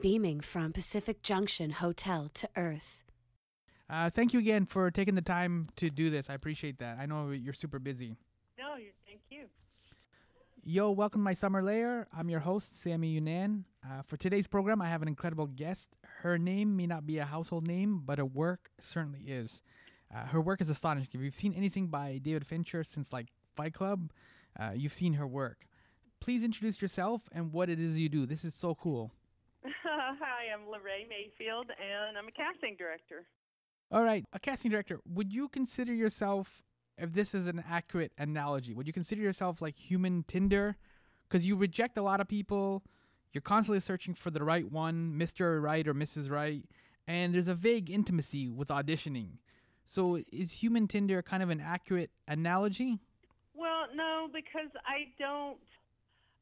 beaming from Pacific Junction Hotel to Earth. Uh, thank you again for taking the time to do this. I appreciate that. I know you're super busy. No, thank you. Yo, welcome to my Summer Lair. I'm your host, Sammy Younan. Uh, for today's program, I have an incredible guest. Her name may not be a household name, but her work certainly is. Uh, her work is astonishing. If you've seen anything by David Fincher since like Fight Club, uh, you've seen her work. Please introduce yourself and what it is you do. This is so cool. Hi, I'm Laray Mayfield, and I'm a casting director. All right, a casting director. Would you consider yourself, if this is an accurate analogy, would you consider yourself like human Tinder? Because you reject a lot of people. You're constantly searching for the right one, Mr. Right or Mrs. Right, and there's a vague intimacy with auditioning. So is human Tinder kind of an accurate analogy? Well, no, because I don't.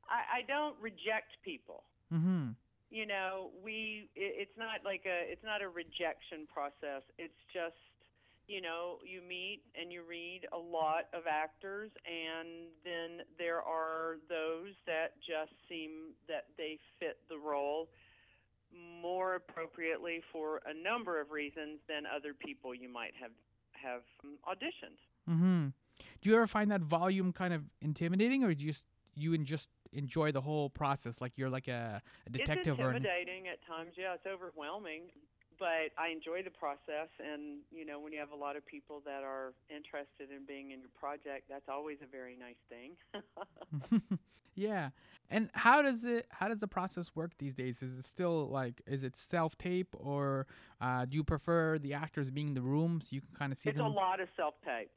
I, I don't reject people. Mm-hmm. You know, we. It, it's not like a. It's not a rejection process. It's just, you know, you meet and you read a lot of actors, and then there are those that just seem that they fit the role more appropriately for a number of reasons than other people you might have have um, auditioned. Mm-hmm. Do you ever find that volume kind of intimidating, or do you just you and just enjoy the whole process? Like you're like a, a detective it's or an, intimidating at times. Yeah, it's overwhelming, but I enjoy the process. And you know, when you have a lot of people that are interested in being in your project, that's always a very nice thing. yeah. And how does it? How does the process work these days? Is it still like? Is it self tape, or uh, do you prefer the actors being in the room so you can kind of see it's them? a lot of self tape,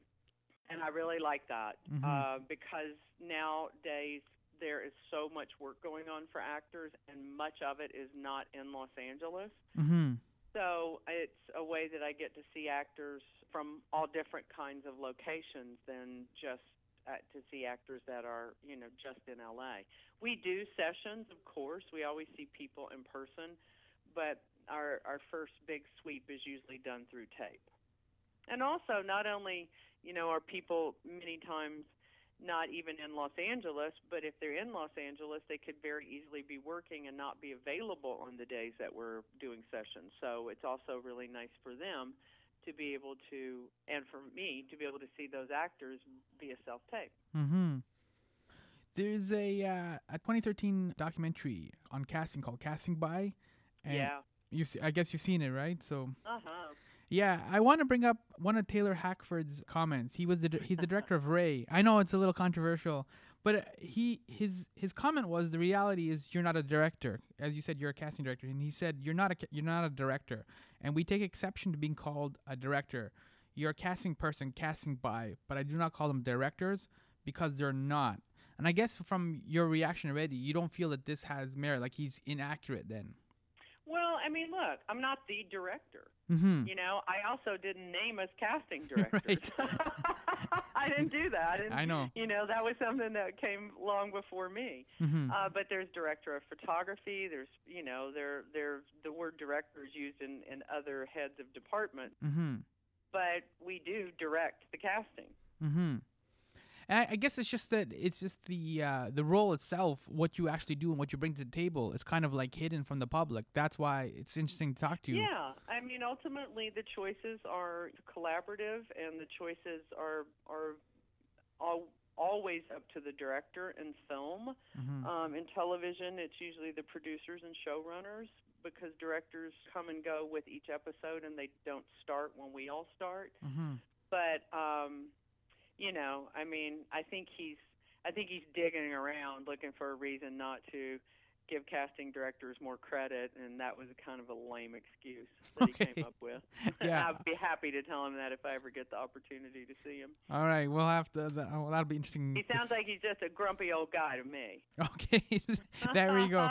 and I really like that Mhm. uh, because nowadays there is so much work going on for actors, and much of it is not in Los Angeles. Mm-hmm. So it's a way that I get to see actors from all different kinds of locations than just uh, to see actors that are, you know, just in LA. We do sessions, of course. We always see people in person, but our our first big sweep is usually done through tape. And also, not only, you know, are people many times not even in Los Angeles, but if they're in Los Angeles, they could very easily be working and not be available on the days that we're doing sessions. So it's also really nice for them to be able to, and for me to be able to see those actors via self tape. Mm-hmm. There's a uh, a 2013 documentary on casting called Casting By. And Yeah. You've, I guess you've seen it, right? So Uh huh. Yeah, I want to bring up one of Taylor Hackford's comments. He was the he's the director of Ray. I know it's a little controversial, but uh, he his his comment was the reality is you're not a director. As you said, you're a casting director, and he said you're not a you're not a director, and we take exception to being called a director. You're a casting person, casting by, but I do not call them directors because they're not. And I guess from your reaction already, you don't feel that this has merit. Like he's inaccurate then. Well, I mean, look, I'm not the director. Mm-hmm. You know, I also didn't name us casting directors. I didn't do that. I, didn't, I know. You know, that was something that came long before me. Mm-hmm. Uh, but there's director of photography. There's, you know, there, there, the word director is used in, in other heads of department. mm-hmm. But we do direct the casting. And I, I guess it's just that it's just the uh, the role itself, what you actually do and what you bring to the table, is kind of like hidden from the public. That's why it's interesting to talk to you. Yeah, I mean, ultimately the choices are collaborative, and the choices are are all, always up to the director in film. Mm-hmm. Um, in television, it's usually the producers and showrunners because directors come and go with each episode, and they don't start when we all start. Mm-hmm. But um, you know, I mean, I think he's I think he's digging around looking for a reason not to give casting directors more credit, and that was kind of a lame excuse that he came up with. Yeah. I'd be happy to tell him that if I ever get the opportunity to see him. All right, we'll have to. The, oh, that'll be interesting. He sounds like he's just a grumpy old guy to me. Okay, there we go.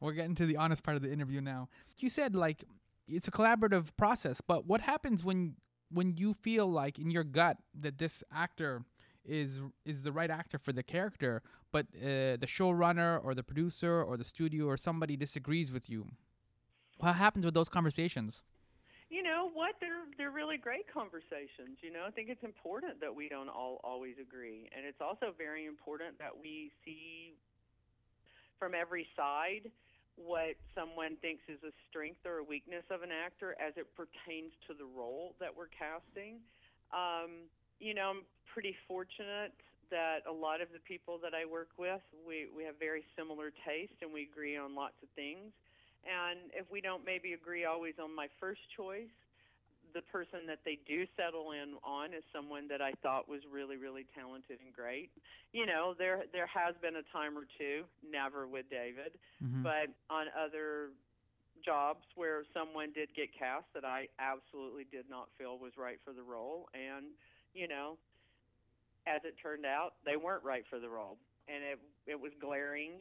We're getting to the honest part of the interview now. You said like it's a collaborative process, but what happens when when you feel like in your gut that this actor is is the right actor for the character, but uh, the showrunner or the producer or the studio or somebody disagrees with you? What happens with those conversations? you know what? They're they're really great conversations. You know, I think it's important that we don't all always agree, and it's also very important that we see from every side what someone thinks is a strength or a weakness of an actor as it pertains to the role that we're casting. Um, you know, I'm pretty fortunate that a lot of the people that I work with, we, we have very similar taste and we agree on lots of things. And if we don't maybe agree always on my first choice, the person that they do settle in on is someone that I thought was really, really talented and great. You know, there there has been a time or two, never with David, Mhm. but on other jobs where someone did get cast that I absolutely did not feel was right for the role and you know as it turned out they weren't right for the role and it it was glaring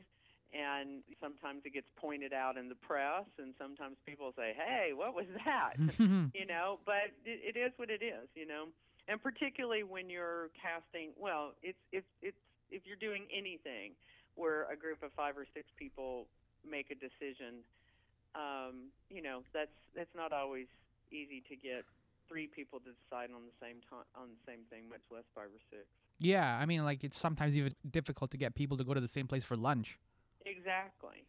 and sometimes it gets pointed out in the press and sometimes people say hey what was that? You know but it, it is what it is you know? And particularly when you're casting well it's it's it's if you're doing anything where a group of five or six people make a decision um, you know that's that's not always easy to get three people to decide on the same time on the same thing much less five or six. Yeah, I mean, like it's sometimes even difficult to get people to go to the same place for lunch. Exactly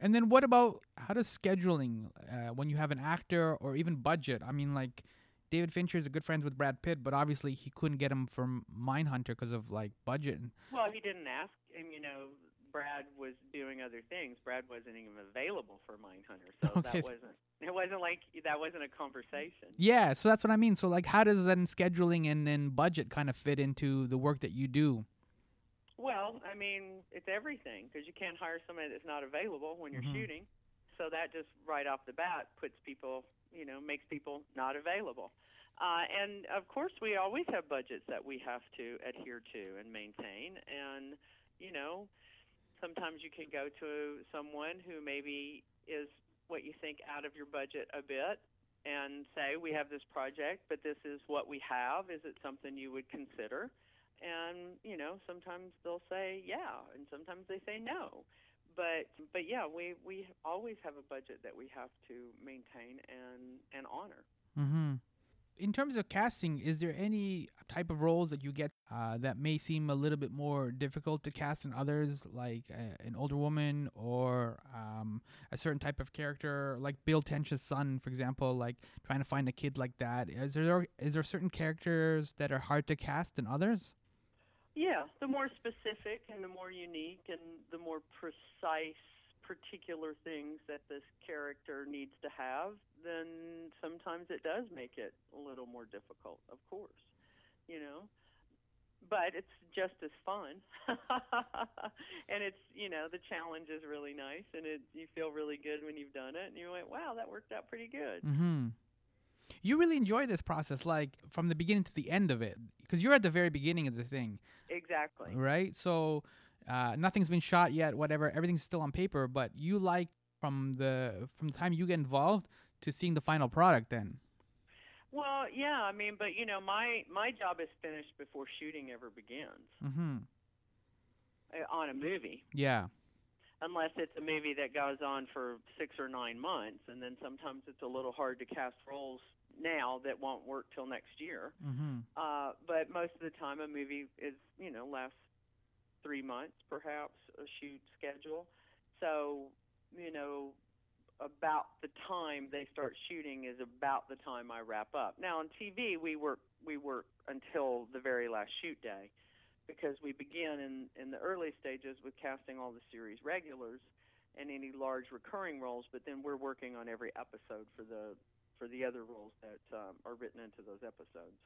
And then what about how does scheduling uh, when you have an actor or even budget? I mean, like David Fincher is a good friend with Brad Pitt, but obviously he couldn't get him from Mindhunter because of like budget. well he didn't ask him you know brad was doing other things brad wasn't even available for mindhunter so Okay. that wasn't it wasn't like that wasn't a conversation Yeah, so that's what I mean. So like, how does then scheduling and then budget kind of fit into the work that you do? Well, I mean, it's everything because you can't hire somebody that's not available when you're Mhm. shooting. So that just right off the bat puts people, you know, makes people not available. Uh, and of course, we always have budgets that we have to adhere to and maintain. And, you know, sometimes you can go to someone who maybe is what you think out of your budget a bit and say, we have this project, but this is what we have. Is it something you would consider? And you know sometimes they'll say yeah and sometimes they say no but but yeah we we always have a budget that we have to maintain and and honor Mm-hmm. In terms of casting, is there any type of roles that you get uh, that may seem a little bit more difficult to cast than others, like uh, an older woman or um, a certain type of character, like Bill Tench's son, for example, like trying to find a kid like that? Is there is there certain characters that are hard to cast than others? Yeah the more specific and the more unique and the more precise particular things that this character needs to have then sometimes it does make it a little more difficult of course you know? But it's just as fun. And it's you know the challenge is really nice and it you feel really good when you've done it and you went wow that worked out pretty good. Mm-hmm. You really enjoy this process, like from the beginning to the end of it, because you're at the very beginning of the thing. exactly right? So uh, nothing's been shot yet, whatever. Everything's still on paper, but you like from the from the time you get involved to seeing the final product. Then, well yeah i mean but you know my my job is finished before shooting ever begins mm-hmm. uh, on a movie yeah, unless it's a movie that goes on for six or nine months and then sometimes it's a little hard to cast roles now that won't work till next year. Mm-hmm. uh, but most of the time a movie is you know lasts three months perhaps a shoot schedule. So you know about the time they start shooting is about the time I wrap up. Now on TV we work we work until the very last shoot day because we begin in in the early stages with casting all the series regulars and any large recurring roles but then we're working on every episode for the for the other roles that um, are written into those episodes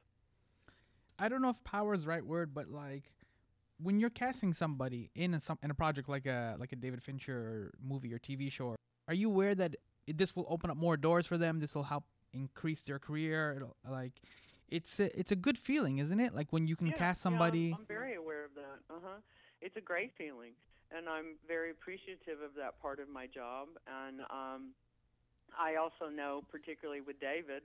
I don't know if power is the right word, but like when you're casting somebody in a some in a project like a like a David Fincher movie or TV show, are you aware that this will open up more doors for them? This will help increase their career. It'll, like, it's a, it's a good feeling, isn't it? Like when you can Yeah, cast yeah, I'm- somebody. I'm, very aware of that. Uh huh. It's a great feeling, and I'm very appreciative of that part of my job. And um, I also know, particularly with David,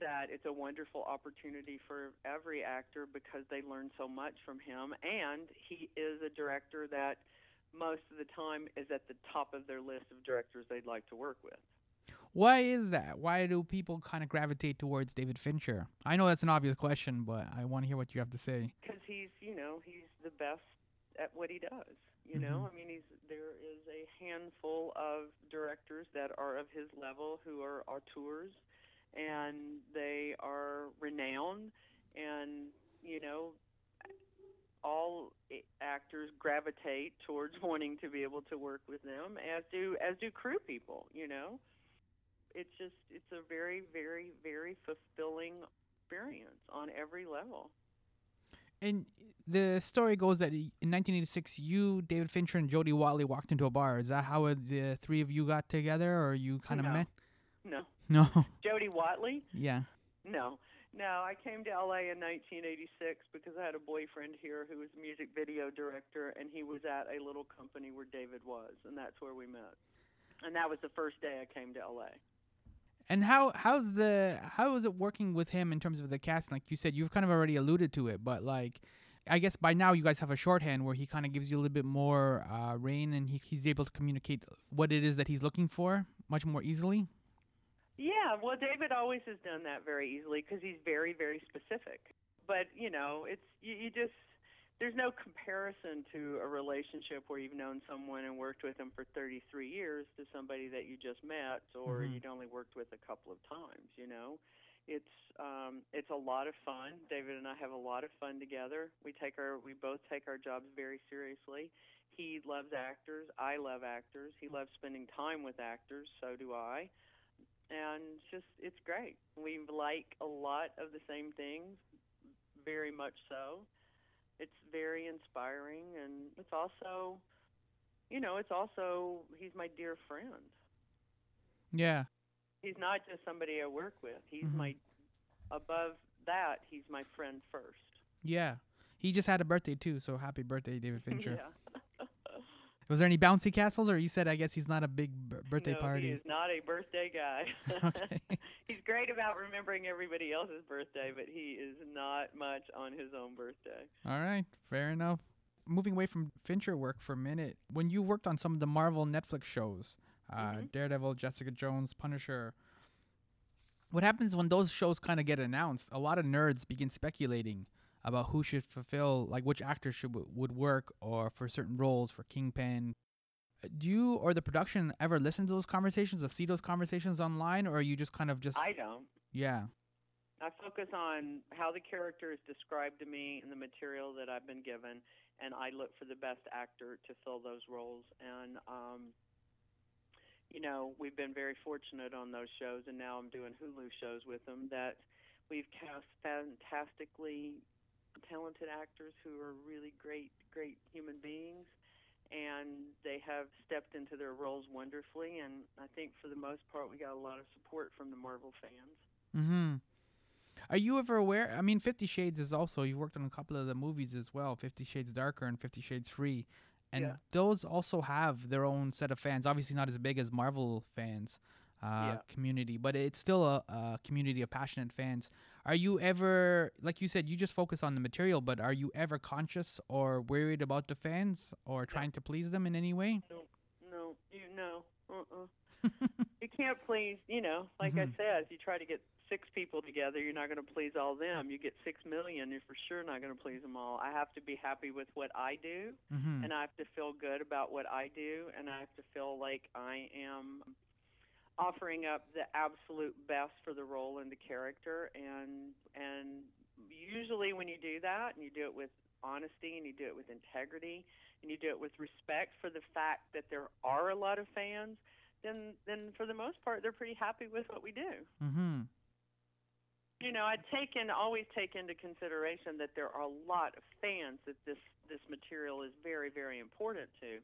that it's a wonderful opportunity for every actor because they learn so much from him, and he is a director that most of the time is at the top of their list of directors they'd like to work with. Why is that? Why do people kind of gravitate towards David Fincher? I know that's an obvious question, but I want to hear what you have to say. because he's you know he's the best at what he does You know, mm-hmm. I mean, he's there is a handful of directors that are of his level who are auteurs, and they are renowned, and you know, all actors gravitate towards wanting to be able to work with them, as do as do crew people. You know, it's just it's a very very very fulfilling experience on every level. And the story goes that in 1986, you, David Fincher, and Jody Watley walked into a bar. Is that how the three of you got together, or you kind of No. met? No, No. Jody Watley. yeah. No, no. I came to LA in 1986 because I had a boyfriend here who was a music video director, and he was at a little company where David was, and that's where we met. And that was the first day I came to LA. And how how's the how is it working with him in terms of the cast? Like you said, you've kind of already alluded to it, but like. I guess by now you guys have a shorthand where he kind of gives you a little bit more uh, reign and he, he's able to communicate what it is that he's looking for much more easily. Yeah, well, David always has done that very easily because he's very, very specific. But you know, it's you, you just there's no comparison to a relationship where you've known someone and worked with them for 33 years to somebody that you just met or Mhm. you'd only worked with a couple of times. You know, it's um, it's a lot of fun. David and I have a lot of fun together. We take our we both take our jobs very seriously. He loves actors. I love actors. He loves spending time with actors. So do I and just it's great. We like a lot of the same things, very much so. It's very inspiring, and it's also, you know, it's also he's my dear friend. Yeah. He's not just somebody I work with. He's Mhm. my above that. He's my friend first. Yeah. He just had a birthday too, so happy birthday, David Fincher. yeah. Was there any bouncy castles, or you said I guess he's not a big b- birthday no, party? He is not a birthday guy. Okay. He's great about remembering everybody else's birthday, but he is not much on his own birthday. All right, fair enough. Moving away from Fincher work for a minute, when you worked on some of the Marvel Netflix shows, uh, Mhm. Daredevil, Jessica Jones, Punisher, what happens when those shows kind of get announced? A lot of nerds begin speculating about who should fulfill, like which actors should would work, or for certain roles for Kingpin. Uh, Do you or the production ever listen to those conversations or see those conversations online, or are you just kind of just I don't. yeah? I focus on how the character is described to me and the material that I've been given, and I look for the best actor to fill those roles. And um, you know, we've been very fortunate on those shows, and now I'm doing Hulu shows with them that we've cast fantastically talented actors who are really great, great human beings. And they have stepped into their roles wonderfully, and I think for the most part, we got a lot of support from the Marvel fans. Mm-hmm. Are you ever aware? I mean, Fifty Shades is also you worked on a couple of the movies as well, Fifty Shades Darker and Fifty Shades Freed, and Yeah. those also have their own set of fans. Obviously, not as big as Marvel fans uh, Yeah. community, but it's still a, a community of passionate fans. Are you ever, like you said, you just focus on the material, but are you ever conscious or worried about the fans or trying to please them in any way? No, you no. Uh-uh. you can't please, you know, like I Mhm. said, if you try to get six people together, you're not going to please all them. You get six million, you're for sure not going to please them all. I have to be happy with what I do, Mm-hmm. and I have to feel good about what I do, and I have to feel like I am offering up the absolute best for the role and the character. And and usually when you do that and you do it with honesty and you do it with integrity and you do it with respect for the fact that there are a lot of fans then then for the most part they're pretty happy with what we do. Mm-hmm. you know, I take in always take into consideration that there are a lot of fans that this this material is very very important to,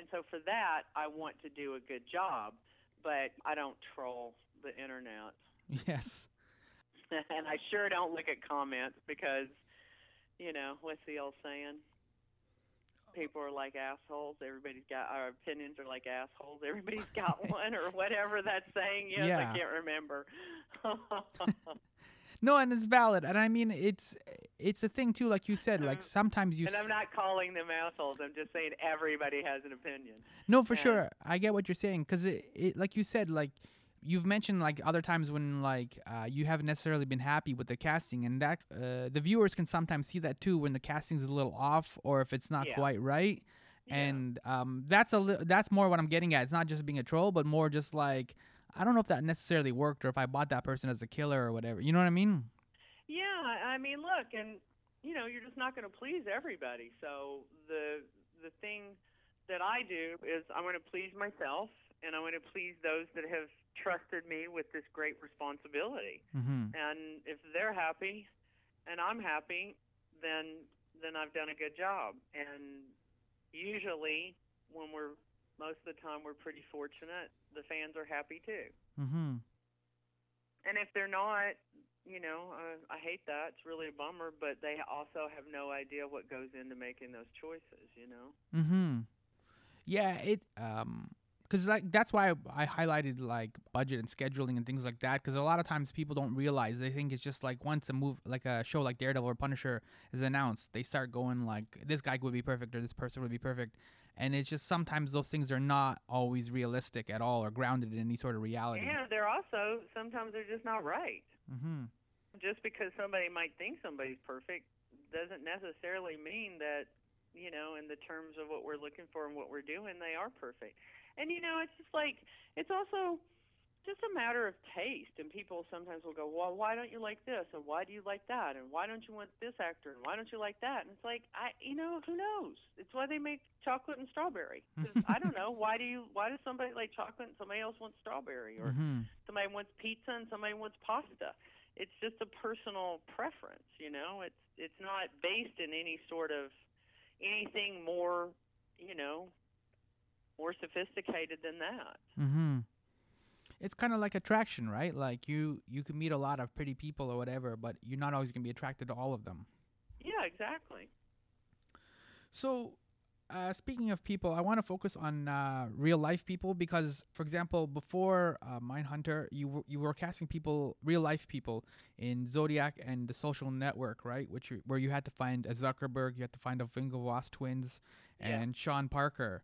and so for that I want to do a good job, but I don't troll the internet, Yes. and I sure don't look at comments because, you know, what's the old saying? People are like assholes. Everybody's got our opinions are like assholes. Everybody's got one, or whatever that saying is. Yeah. I can't remember. No, and it's valid, and I mean it's it's a thing too. Like you said, like sometimes you. And I'm not calling them assholes. I'm just saying everybody has an opinion. No, for and- sure, I get what you're saying because it, it, like you said, like you've mentioned, like other times when like uh, you haven't necessarily been happy with the casting, and that uh, the viewers can sometimes see that too when the casting's a little off or if it's not Yeah. quite right. Yeah. and um, that's a li- that's more what I'm getting at. It's not just being a troll, but more just like I don't know if that necessarily worked or if I bought that person as a killer or whatever. You know what I mean? Yeah, I mean, look, and you know, you're just not going to please everybody. So the the thing that I do is I want to please myself, and I want to please those that have trusted me with this great responsibility. Mm-hmm. And if they're happy, and I'm happy, then then I've done a good job. And usually, when we're most of the time we're pretty fortunate, the fans are happy too. Mm-hmm. And if they're not, you know, uh, I hate that. It's really a bummer, but they also have no idea what goes into making those choices, you know. Mm-hmm. Yeah, it um cuz like that's why I highlighted like budget and scheduling and things like that cuz a lot of times people don't realize they think it's just like once a move like a show like Daredevil or Punisher is announced, they start going like this guy would be perfect or this person would be perfect. And it's just sometimes those things are not always realistic at all or grounded in any sort of reality. And they're also sometimes they're just not right. Mhm. Just because somebody might think somebody's perfect doesn't necessarily mean that, you know, in the terms of what we're looking for and what we're doing, they are perfect. And you know, it's just like it's also just a matter of taste and people sometimes will go well why don't you like this? And why do you like that? And why don't you want this actor? And why don't you like that? And it's like i you know who knows? It's why they make chocolate and strawberry. I don't know why do you why does somebody like chocolate and somebody else wants strawberry? Or Mhm. somebody wants pizza and somebody wants pasta. It's just a personal preference you know? It's it's not based in any sort of anything more you know more sophisticated than that. Mm-hmm. It's kind of like attraction, right? Like you you can meet a lot of pretty people or whatever, but you're not always gonna be attracted to all of them. yeah exactly So, uh, speaking of people, I want to focus on uh, real life people because, for example, before uh, Mindhunter, you were, you were casting people, real life people, in Zodiac and the Social Network, right? Which you, where you had to find a Zuckerberg, you had to find a Winklevoss twins, Yeah. and Sean Parker.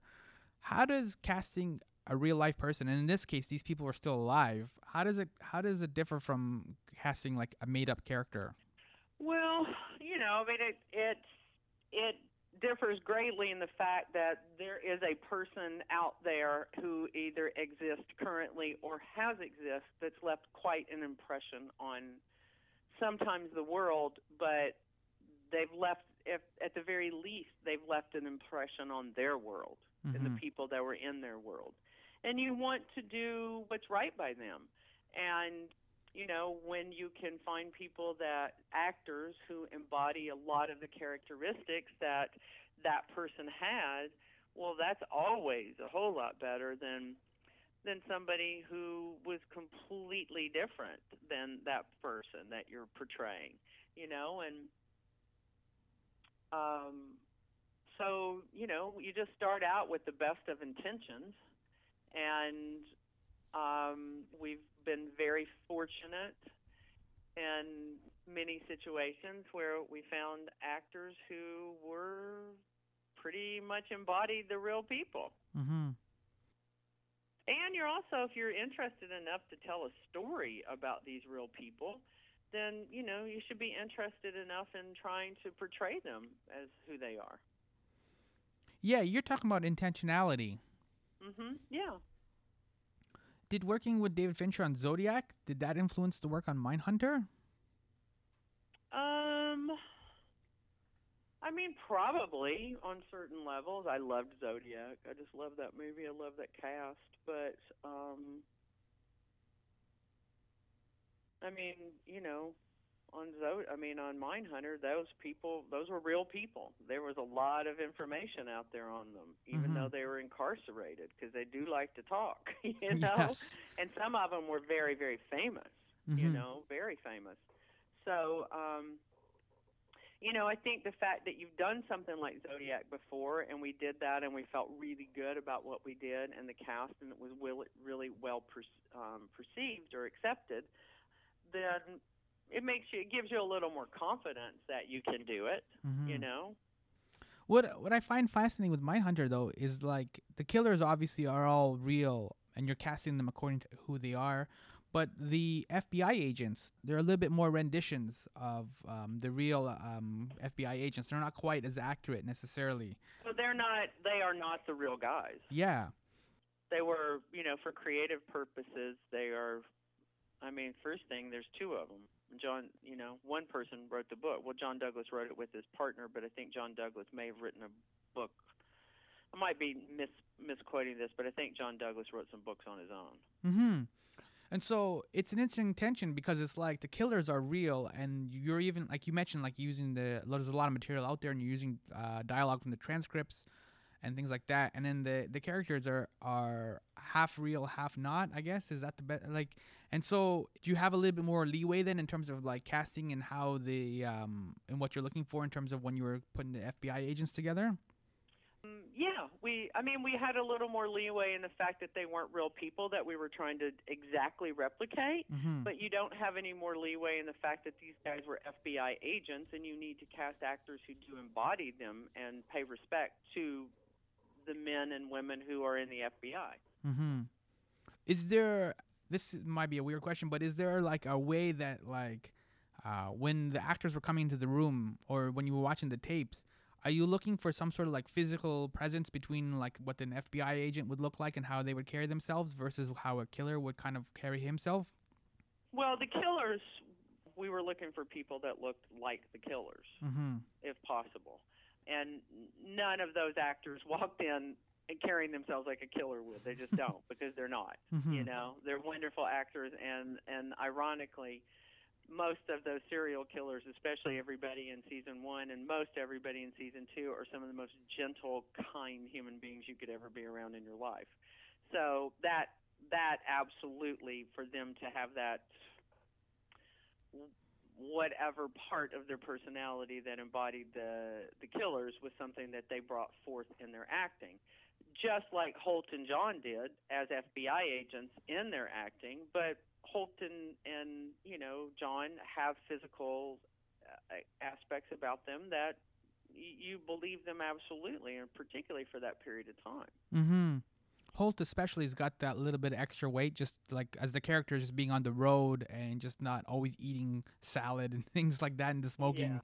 How does casting a real life person, and in this case, these people are still alive. How does it how does it differ from casting like a made up character? Well, you know, I mean, it it it differs greatly in the fact that there is a person out there who either exists currently or has exists that's left quite an impression on sometimes the world, but they've left, if, at the very least, they've left an impression on their world and Mhm. the people that were in their world. And you want to do what's right by them. And you know, when you can find people that actors who embody a lot of the characteristics that that person has, well, that's always a whole lot better than than somebody who was completely different than that person that you're portraying, you know, and um so, you know, you just start out with the best of intentions and um, we've been very fortunate in many situations where we found actors who were pretty much embodied the real people. Mm-hmm. And you're also, if you're interested enough to tell a story about these real people, then you know you should be interested enough in trying to portray them as who they are. Yeah, you're talking about intentionality. Mhm. Yeah. Did working with David Fincher on Zodiac did that influence the work on Mindhunter? Um, I mean, probably on certain levels. I loved Zodiac. I just love that movie. I love that cast. But, um, I mean, you know, on Zod, I mean, on Mindhunter, those people, those were real people. There was a lot of information out there on them, even Mhm. though they were incarcerated, because they do like to talk, you know. Yes. And some of them were very, very famous you Mhm. know, very famous. So, um, you know, I think the fact that you've done something like Zodiac before, and we did that, and we felt really good about what we did and the cast, and it was will, really well per, um, perceived or accepted, then it makes you, it gives you a little more confidence that you can do it. You Mhm. know. What what I find fascinating with Mindhunter though is like the killers obviously are all real and you're casting them according to who they are, But the FBI agents, they're a little bit more renditions of um, the real um, FBI agents. They're not quite as accurate necessarily. So they're not. They are not the real guys. Yeah. They were, you know, for creative purposes. They are. I mean, first thing, there's two of them. John, you know, one person wrote the book. Well, John Douglas wrote it with his partner, but I think John Douglas may have written a book. I might be mis misquoting this, but I think John Douglas wrote some books on his own. Mm-hmm. And so it's an interesting tension because it's like the killers are real, and you're even like you mentioned, like using the there's a lot of material out there, and you're using uh, dialogue from the transcripts and things like that. And then the the characters are are half real, half not. I guess is that the best? Like, and so do you have a little bit more leeway then in terms of like casting and how the um and what you're looking for in terms of when you were putting the FBI agents together? Mm, yeah, we. I mean, we had a little more leeway in the fact that they weren't real people that we were trying to exactly replicate. Mm-hmm. But you don't have any more leeway in the fact that these guys were FBI agents, and you need to cast actors who do embody them and pay respect to the men and women who are in the FBI. Mm-hmm. Is there? This might be a weird question, but is there like a way that like uh, when the actors were coming into the room or when you were watching the tapes, are you looking for some sort of like physical presence between like what an FBI agent would look like and how they would carry themselves versus how a killer would kind of carry himself? Well, the killers, we were looking for people that looked like the killers, Mm-hmm. if possible. And none of those actors walked in and carrying themselves like a killer would. They just don't because they're not. Mm-hmm. You know, they're wonderful actors, and and ironically, most of those serial killers, especially everybody in season one and most everybody in season two, are some of the most gentle, kind human beings you could ever be around in your life. So that that absolutely for them to have that whatever part of their personality that embodied the the killers was something that they brought forth in their acting just like Holt and John did as FBI agents in their acting, but Holt and, and you know John have physical uh, aspects about them that y- you believe them absolutely, and particularly for that period of time. Mm-hmm. Holt especially has got that little bit of extra weight, just like as the character just being on the road and just not always eating salad and things like that and the smoking.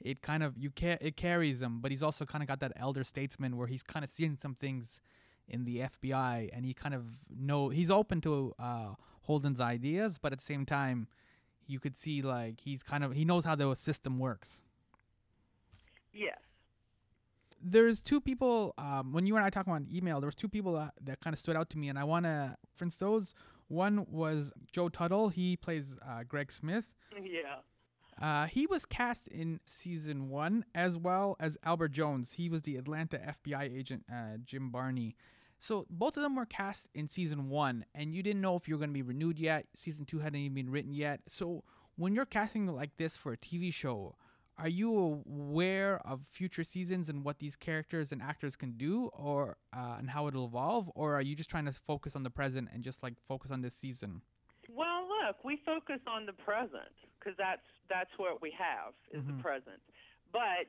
It kind of you ca- it carries him, but he's also kind of got that elder statesman where he's kind of seeing some things in the FBI and he kind of know he's open to uh, Holden's ideas, but at the same time, you could see like he's kind of he knows how the system works. Yes. There's two people um, when you and I talking about email. There was two people that, that kind of stood out to me, and I want to reference those. One was Joe Tuttle. He plays uh, Greg Smith. Yeah. Uh, he was cast in season one as well as Albert Jones. He was the Atlanta FBI agent, uh, Jim Barney. So both of them were cast in season one, and you didn't know if you were going to be renewed yet. Season two hadn't even been written yet. So when you're casting like this for a TV show, are you aware of future seasons and what these characters and actors can do, or uh, and how it'll evolve, or are you just trying to focus on the present and just like focus on this season? Well, look, we focus on the present because that's that's what we have is Mhm. the present. But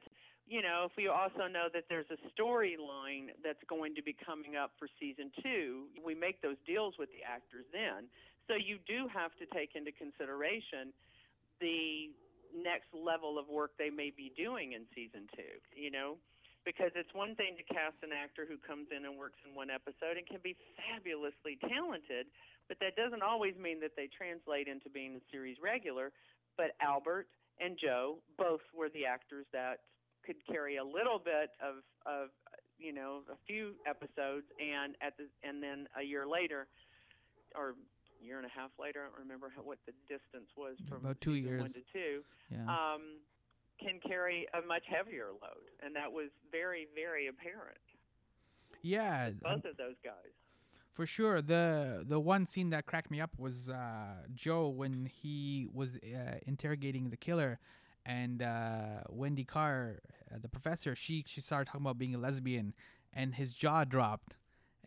you know, if we also know that there's a storyline that's going to be coming up for season two, we make those deals with the actors then. So you do have to take into consideration the next level of work they may be doing in season two. You know, because it's one thing to cast an actor who comes in and works in one episode and can be fabulously talented, but that doesn't always mean that they translate into being a series regular. But Albert and Joe both were the actors that could carry a little bit of of you know a few episodes, and at the and then a year later, or year and a half later, I don't remember how, what the distance was from About two season one years. to two Yeah. um, can carry a much heavier load, and that was very, very apparent. yeah. Both of those guys. For sure, the the one scene that cracked me up was uh, Joe when he was uh, interrogating the killer, and uh, Wendy Carr, uh, the professor, she she started talking about being a lesbian, and his jaw dropped.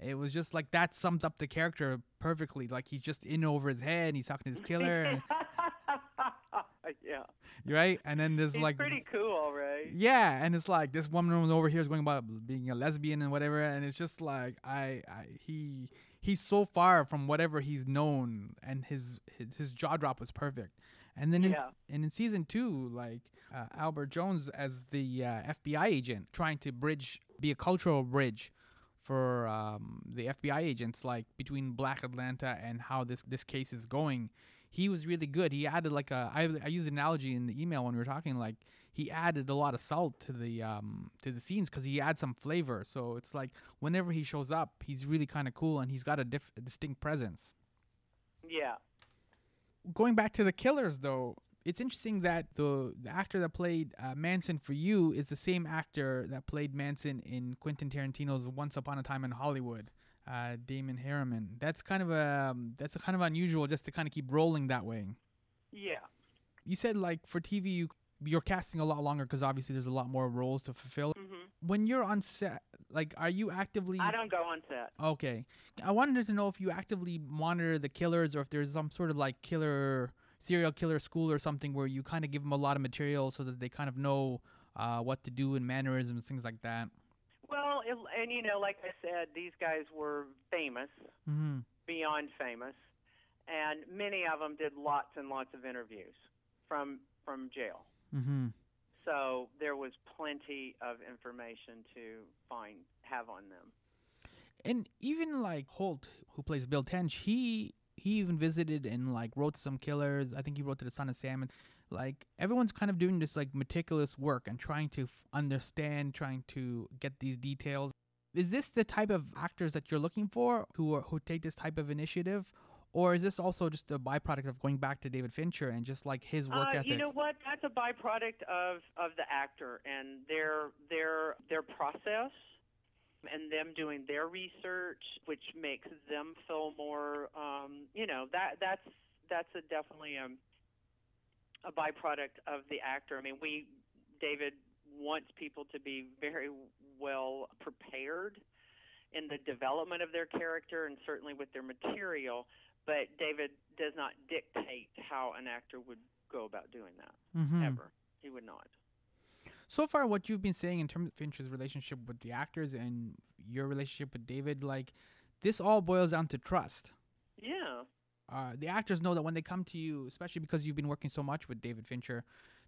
It was just like that sums up the character perfectly. Like he's just in over his head, and he's talking to his killer, and, yeah, right? And then there's he's like pretty cool, right? yeah, and it's like this woman over here is going about being a lesbian and whatever, and it's just like I, I he he's so far from whatever he's known, and his his, his jaw drop was perfect. And then in, Yeah. and in season two, like uh, Albert Jones as the uh, FBI agent trying to bridge, be a cultural bridge for um, the FBI agents, like between Black Atlanta and how this this case is going. He was really good. He added like a I I used an analogy in the email when we were talking like he added a lot of salt to the um to the scenes because he adds some flavor. So it's like whenever he shows up, he's really kind of cool and he's got a, diff- a distinct presence. Yeah. Going back to the killers though, it's interesting that the the actor that played uh, Manson for you is the same actor that played Manson in Quentin Tarantino's Once Upon a Time in Hollywood. Uh, Damon Herriman. That's kind of a that's kind of unusual just to kind of keep rolling that way. Yeah. You said like for TV you you're casting a lot longer because obviously there's a lot more roles to fulfill. Mm-hmm. When you're on set, like are you actively I don't go on set. Okay. I wanted to know if you actively monitor the killers or if there's some sort of like killer serial killer school or something where you kind of give them a lot of material so that they kind of know uh, what to do and mannerisms things like that. Well, it, and you know, like I said, these guys were famous, Mm-hmm. beyond famous, and many of them did lots and lots of interviews from from jail. Mm-hmm. So there was plenty of information to find have on them. And even like Holt, who plays Bill Tench, he he even visited and like wrote some killers. I think he wrote to the Son of Sam. And, like everyone's kind of doing this like meticulous work and trying to f- understand, trying to get these details. Is this the type of actors that you're looking for who are, who take this type of initiative, or is this also just a byproduct of going back to David Fincher and just like his work uh, ethic? You know what? That's a byproduct of of the actor and their their their process and them doing their research, which makes them feel more. Um, you know that that's that's a definitely um, a byproduct of the actor. I mean, we David wants people to be very well prepared in the development of their character and certainly with their material but David does not dictate how an actor would go about doing that Mhm. ever. He would not. So far, what you've been saying in terms of Fincher's relationship with the actors and your relationship with David, like this all boils down to trust. Yeah. Uh, the actors know that when they come to you, especially because you've been working so much with David Fincher,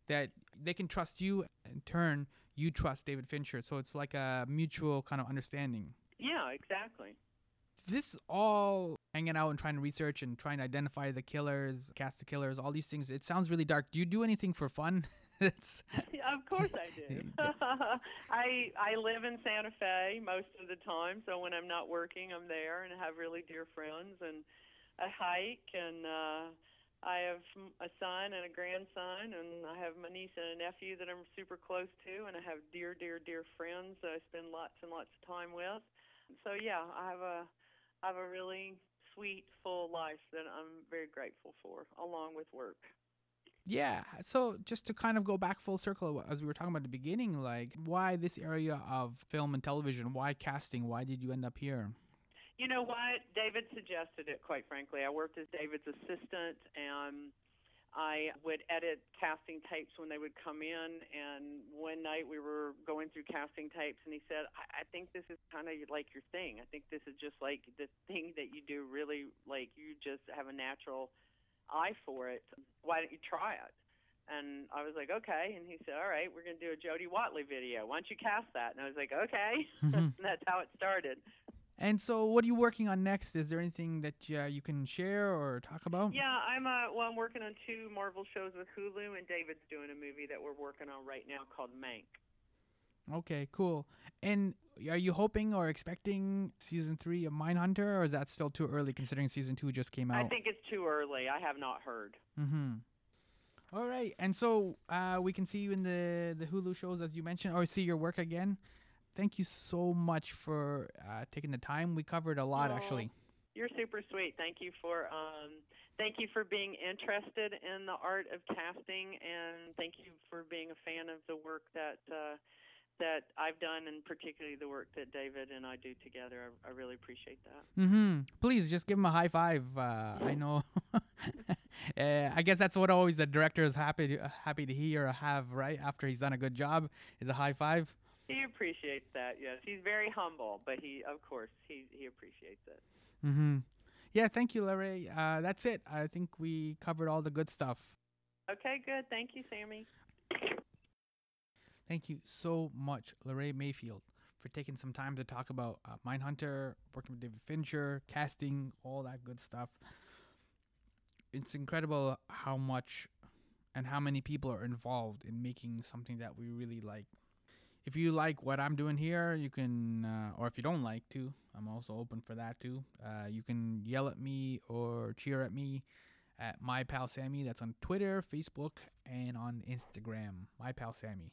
that they can trust you. In turn, you trust David Fincher. So it's like a mutual kind of understanding. Yeah, exactly. This all hanging out and trying to research and trying to identify the killers, cast the killers, all these things. It sounds really dark. Do you do anything for fun? of course I do. I I live in Santa Fe most of the time, so when I'm not working, I'm there and I have really dear friends and I hike and uh I have a son and a grandson and I have my niece and a nephew that I'm super close to and I have dear dear dear friends that I spend lots and lots of time with. So yeah, I have a I have a really sweet full life that I'm very grateful for along with work. Yeah. So just to kind of go back full circle, as we were talking about at the beginning, like why this area of film and television? Why casting? Why did you end up here? You know what? David suggested it, quite frankly. I worked as David's assistant, and I would edit casting tapes when they would come in. And one night we were going through casting tapes, and he said, I, I think this is kind of like your thing. I think this is just like the thing that you do really, like, you just have a natural eye for it. Why don't you try it? And I was like, okay. And he said, all right, we're going to do a Jody Watley video. Why don't you cast that? And I was like, okay. and that's how it started. And so, what are you working on next? Is there anything that uh, you can share or talk about? Yeah, I'm uh well I'm working on two Marvel shows with Hulu and David's doing a movie that we're working on right now called Mank. Okay, cool. And are you hoping or expecting season three of Mindhunter, or is that still too early considering season two just came out? I think it's too early. I have not heard. Mm-hmm. All right, and so uh, we can see you in the the Hulu shows as you mentioned, or see your work again. Thank you so much for uh, taking the time. We covered a lot, Oh, actually. You're super sweet. Thank you for um thank you for being interested in the art of casting and thank you for being a fan of the work that uh that I've done and particularly the work that David and I do together. I, I really appreciate that. Mm-hmm. Please just give him a high five. Uh, I know. uh, I guess that's what always the director is happy to, happy to hear or have right after he's done a good job is a high five. He appreciates that. Yes, he's very humble, but he of course he he appreciates it. Mm-hmm. Yeah, thank you, Larry. Uh, that's it. I think we covered all the good stuff. Okay, good. Thank you, Sammy. Thank you so much, Laray Mayfield, for taking some time to talk about uh, Mindhunter, working with David Fincher, casting, all that good stuff. It's incredible how much and how many people are involved in making something that we really like. If you like what I'm doing here, you can, uh, or if you don't like to, I'm also open for that too. Uh, you can yell at me or cheer at me at my pal Sammy. That's on Twitter, Facebook, and on Instagram. My pal Sammy.